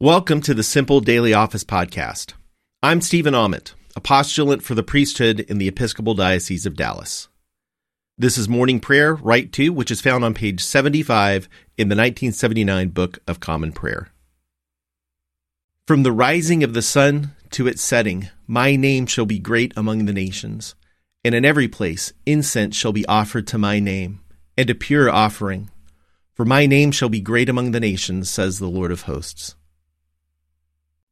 Welcome to the Simple Daily Office Podcast. I'm Stephen Ament, a postulant for the priesthood in the Episcopal Diocese of Dallas. This is morning prayer, Rite Two, which is found on page 75 in the 1979 Book of Common Prayer. From the rising of the sun to its setting, my name shall be great among the nations, and in every place incense shall be offered to my name, and a pure offering. For my name shall be great among the nations, says the Lord of hosts.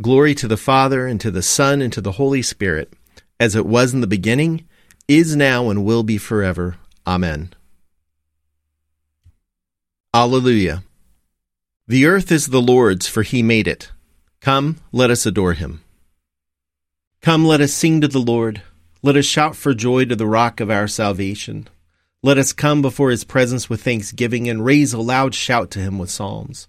Glory to the Father, and to the Son, and to the Holy Spirit, as it was in the beginning, is now, and will be forever. Amen. Alleluia. The earth is the Lord's, for he made it. Come, let us adore him. Come, let us sing to the Lord. Let us shout for joy to the rock of our salvation. Let us come before his presence with thanksgiving and raise a loud shout to him with psalms.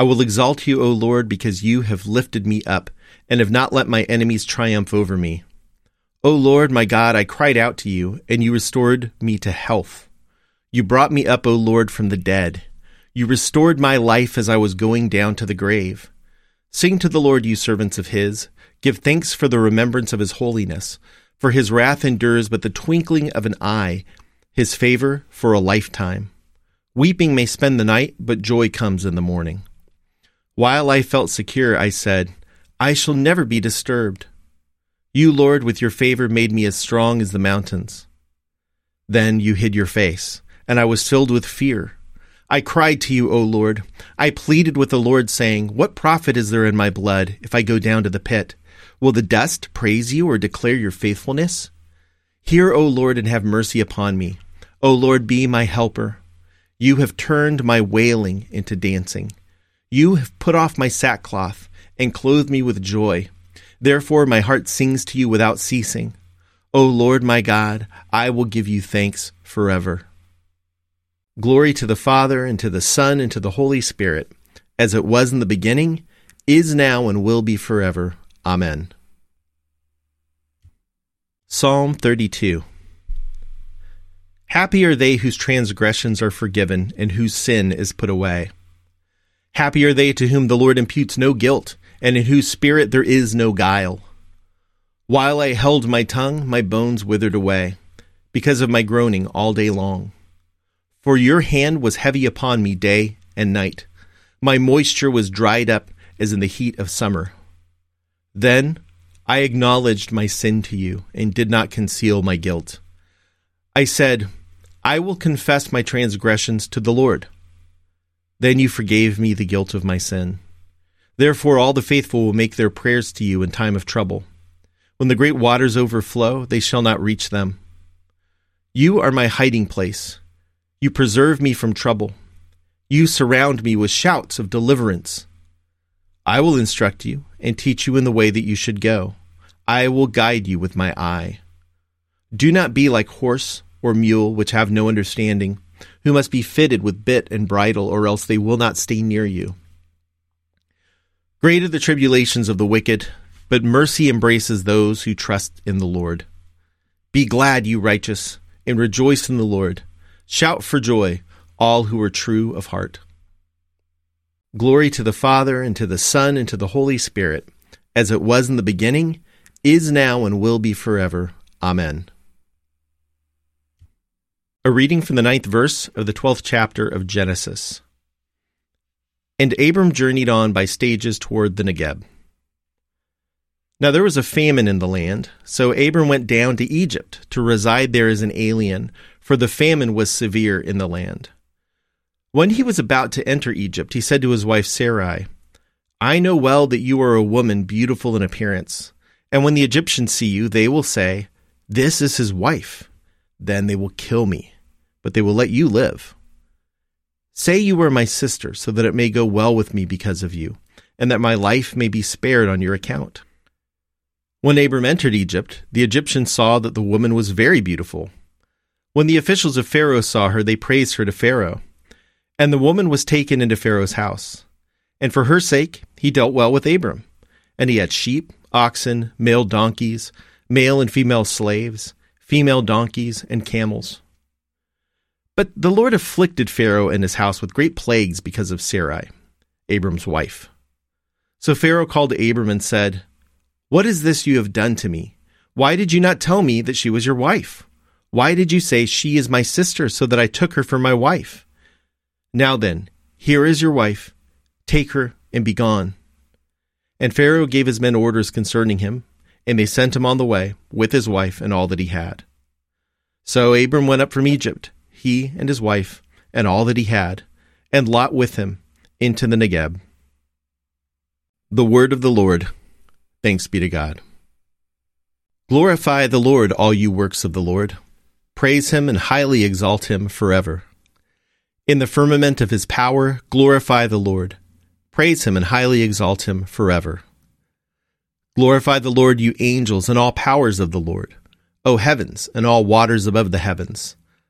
I will exalt you, O Lord, because you have lifted me up, and have not let my enemies triumph over me. O Lord, my God, I cried out to you, and you restored me to health. You brought me up, O Lord, from the dead. You restored my life as I was going down to the grave. Sing to the Lord, you servants of his. Give thanks for the remembrance of his holiness. For his wrath endures but the twinkling of an eye, his favor for a lifetime. Weeping may spend the night, but joy comes in the morning. While I felt secure, I said, I shall never be disturbed. You, Lord, with your favor made me as strong as the mountains. Then you hid your face, and I was filled with fear. I cried to you, O Lord. I pleaded with the Lord, saying, What profit is there in my blood if I go down to the pit? Will the dust praise you or declare your faithfulness? Hear, O Lord, and have mercy upon me. O Lord, be my helper. You have turned my wailing into dancing. You have put off my sackcloth and clothed me with joy. Therefore my heart sings to you without ceasing. O Lord my God, I will give you thanks forever. Glory to the Father, and to the Son, and to the Holy Spirit, as it was in the beginning, is now, and will be forever. Amen. Psalm 32 Happy are they whose transgressions are forgiven, and whose sin is put away. Happy are they to whom the Lord imputes no guilt, and in whose spirit there is no guile. While I held my tongue, my bones withered away, because of my groaning all day long. For your hand was heavy upon me day and night. My moisture was dried up as in the heat of summer. Then I acknowledged my sin to you and did not conceal my guilt. I said, I will confess my transgressions to the Lord then you forgave me the guilt of my sin. Therefore, all the faithful will make their prayers to you in time of trouble. When the great waters overflow, they shall not reach them. You are my hiding place. You preserve me from trouble. You surround me with shouts of deliverance. I will instruct you and teach you in the way that you should go. I will guide you with my eye. Do not be like horse or mule, which have no understanding who must be fitted with bit and bridle, or else they will not stay near you. Great are the tribulations of the wicked, but mercy embraces those who trust in the Lord. Be glad, you righteous, and rejoice in the Lord. Shout for joy, all who are true of heart. Glory to the Father, and to the Son, and to the Holy Spirit, as it was in the beginning, is now, and will be forever. Amen. A reading from the ninth verse of the twelfth chapter of Genesis. And Abram journeyed on by stages toward the Negeb. Now there was a famine in the land, so Abram went down to Egypt to reside there as an alien, for the famine was severe in the land. When he was about to enter Egypt, he said to his wife Sarai, I know well that you are a woman beautiful in appearance, and when the Egyptians see you, they will say, This is his wife. Then they will kill me, but they will let you live. Say you are my sister, so that it may go well with me because of you, and that my life may be spared on your account. When Abram entered Egypt, the Egyptians saw that the woman was very beautiful. When the officials of Pharaoh saw her, they praised her to Pharaoh. And the woman was taken into Pharaoh's house. And for her sake, he dealt well with Abram. And he had sheep, oxen, male donkeys, male and female slaves, female donkeys, and camels. But the Lord afflicted Pharaoh and his house with great plagues because of Sarai, Abram's wife. So Pharaoh called Abram and said, what is this you have done to me? Why did you not tell me that she was your wife? Why did you say, She is my sister, so that I took her for my wife? Now then, here is your wife. Take her and be gone. And Pharaoh gave his men orders concerning him, and they sent him on the way, with his wife and all that he had. So Abram went up from Egypt, he and his wife, and all that he had, and Lot with him, into the Negeb. The word of the Lord. Thanks be to God. Glorify the Lord, all you works of the Lord. Praise him and highly exalt him forever. In the firmament of his power, glorify the Lord. Praise him and highly exalt him forever. Glorify the Lord, you angels, and all powers of the Lord, O heavens, and all waters above the heavens.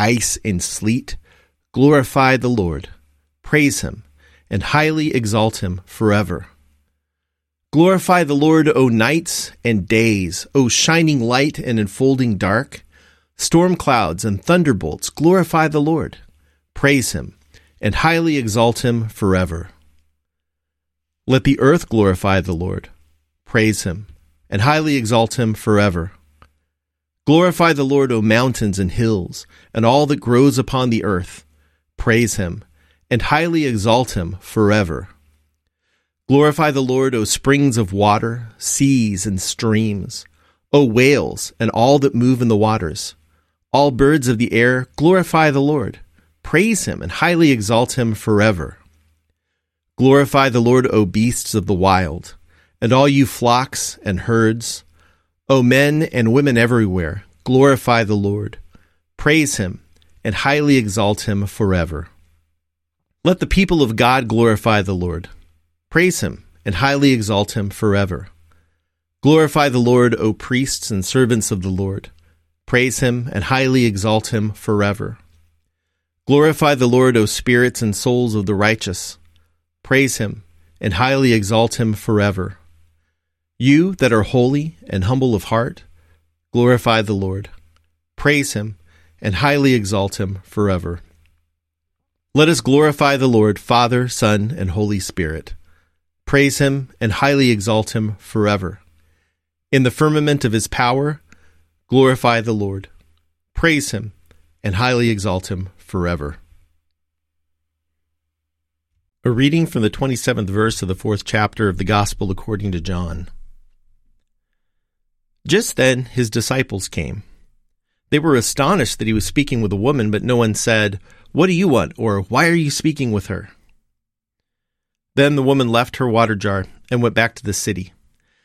ice and sleet. Glorify the Lord. Praise him and highly exalt him forever. Glorify the Lord, O nights and days, O shining light and enfolding dark. Storm clouds and thunderbolts, glorify the Lord. Praise him, and highly exalt him forever. Let the earth glorify the Lord. Praise him, and highly exalt him forever. Glorify the Lord, O mountains and hills, and all that grows upon the earth. Praise him, and highly exalt him forever. Glorify the Lord, O springs of water, seas and streams, O whales and all that move in the waters. All birds of the air, glorify the Lord. Praise him and highly exalt him forever. Glorify the Lord, O beasts of the wild, and all you flocks and herds. O men and women everywhere, glorify the Lord. Praise him and highly exalt him forever. Let the people of God glorify the Lord. Praise him and highly exalt him forever. Glorify the Lord, O priests and servants of the Lord. Praise him and highly exalt him forever. Glorify the Lord, O spirits and souls of the righteous. Praise him and highly exalt him forever. You that are holy and humble of heart, glorify the Lord. Praise him and highly exalt him forever. Let us glorify the Lord, Father, Son, and Holy Spirit. Praise him and highly exalt him forever. In the firmament of his power, glorify the Lord. Praise him and highly exalt him forever. A reading from the 27th verse of the fourth chapter of the Gospel according to John. Just then his disciples came. They were astonished that he was speaking with a woman, but no one said, What do you want? or Why are you speaking with her? Then the woman left her water jar and went back to the city.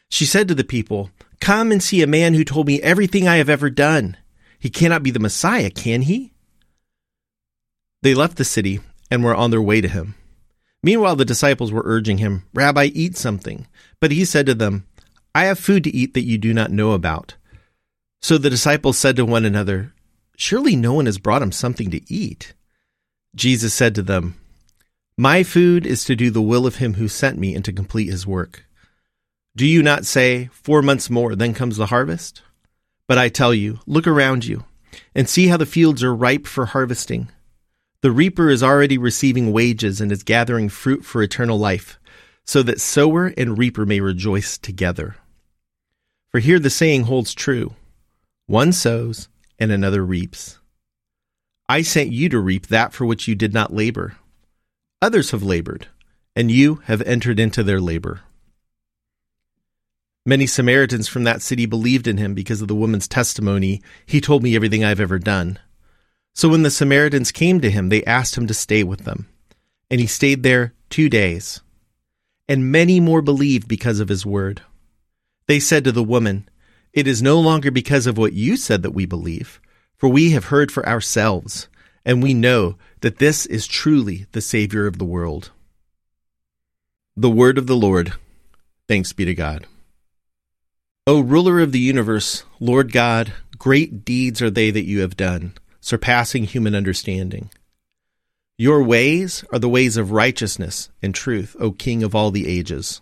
She said to the people, Come and see a man who told me everything I have ever done. He cannot be the Messiah, can he? They left the city and were on their way to him. Meanwhile, the disciples were urging him, Rabbi, eat something. But he said to them, I have food to eat that you do not know about. So the disciples said to one another, Surely no one has brought him something to eat. Jesus said to them, My food is to do the will of him who sent me and to complete his work. Do you not say, Four months more, then comes the harvest? But I tell you, look around you and see how the fields are ripe for harvesting. The reaper is already receiving wages and is gathering fruit for eternal life, so that sower and reaper may rejoice together. For here the saying holds true one sows and another reaps. I sent you to reap that for which you did not labor. Others have labored, and you have entered into their labor. Many Samaritans from that city believed in him because of the woman's testimony. He told me everything I've ever done. So when the Samaritans came to him, they asked him to stay with them. And he stayed there two days. And many more believed because of his word. They said to the woman, It is no longer because of what you said that we believe, for we have heard for ourselves, and we know that this is truly the Savior of the world. The Word of the Lord. Thanks be to God. O ruler of the universe, Lord God, great deeds are they that you have done surpassing human understanding. Your ways are the ways of righteousness and truth, O King of all the ages.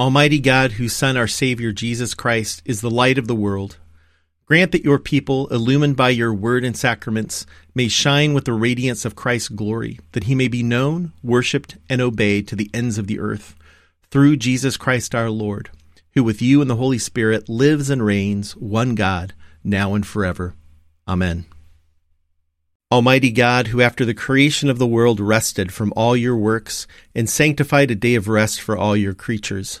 Almighty God, whose Son, our Savior, Jesus Christ, is the light of the world, grant that your people, illumined by your word and sacraments, may shine with the radiance of Christ's glory, that he may be known, worshipped, and obeyed to the ends of the earth, through Jesus Christ our Lord who with you and the Holy Spirit lives and reigns, one God, now and forever. Amen. Almighty God, who after the creation of the world rested from all your works and sanctified a day of rest for all your creatures,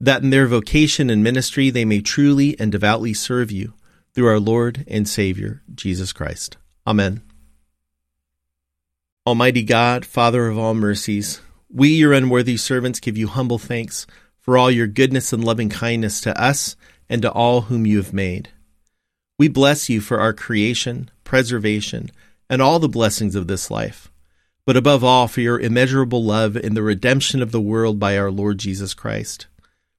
that in their vocation and ministry they may truly and devoutly serve you, through our Lord and Savior, Jesus Christ. Amen. Almighty God, Father of all mercies, we, your unworthy servants, give you humble thanks for all your goodness and loving kindness to us and to all whom you have made. We bless you for our creation, preservation, and all the blessings of this life, but above all for your immeasurable love in the redemption of the world by our Lord Jesus Christ,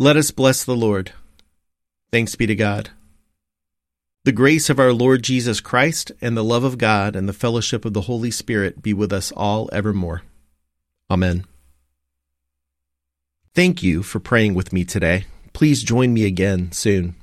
Let us bless the Lord. Thanks be to God. The grace of our Lord Jesus Christ and the love of God and the fellowship of the Holy Spirit be with us all evermore. Amen. Thank you for praying with me today. Please join me again soon.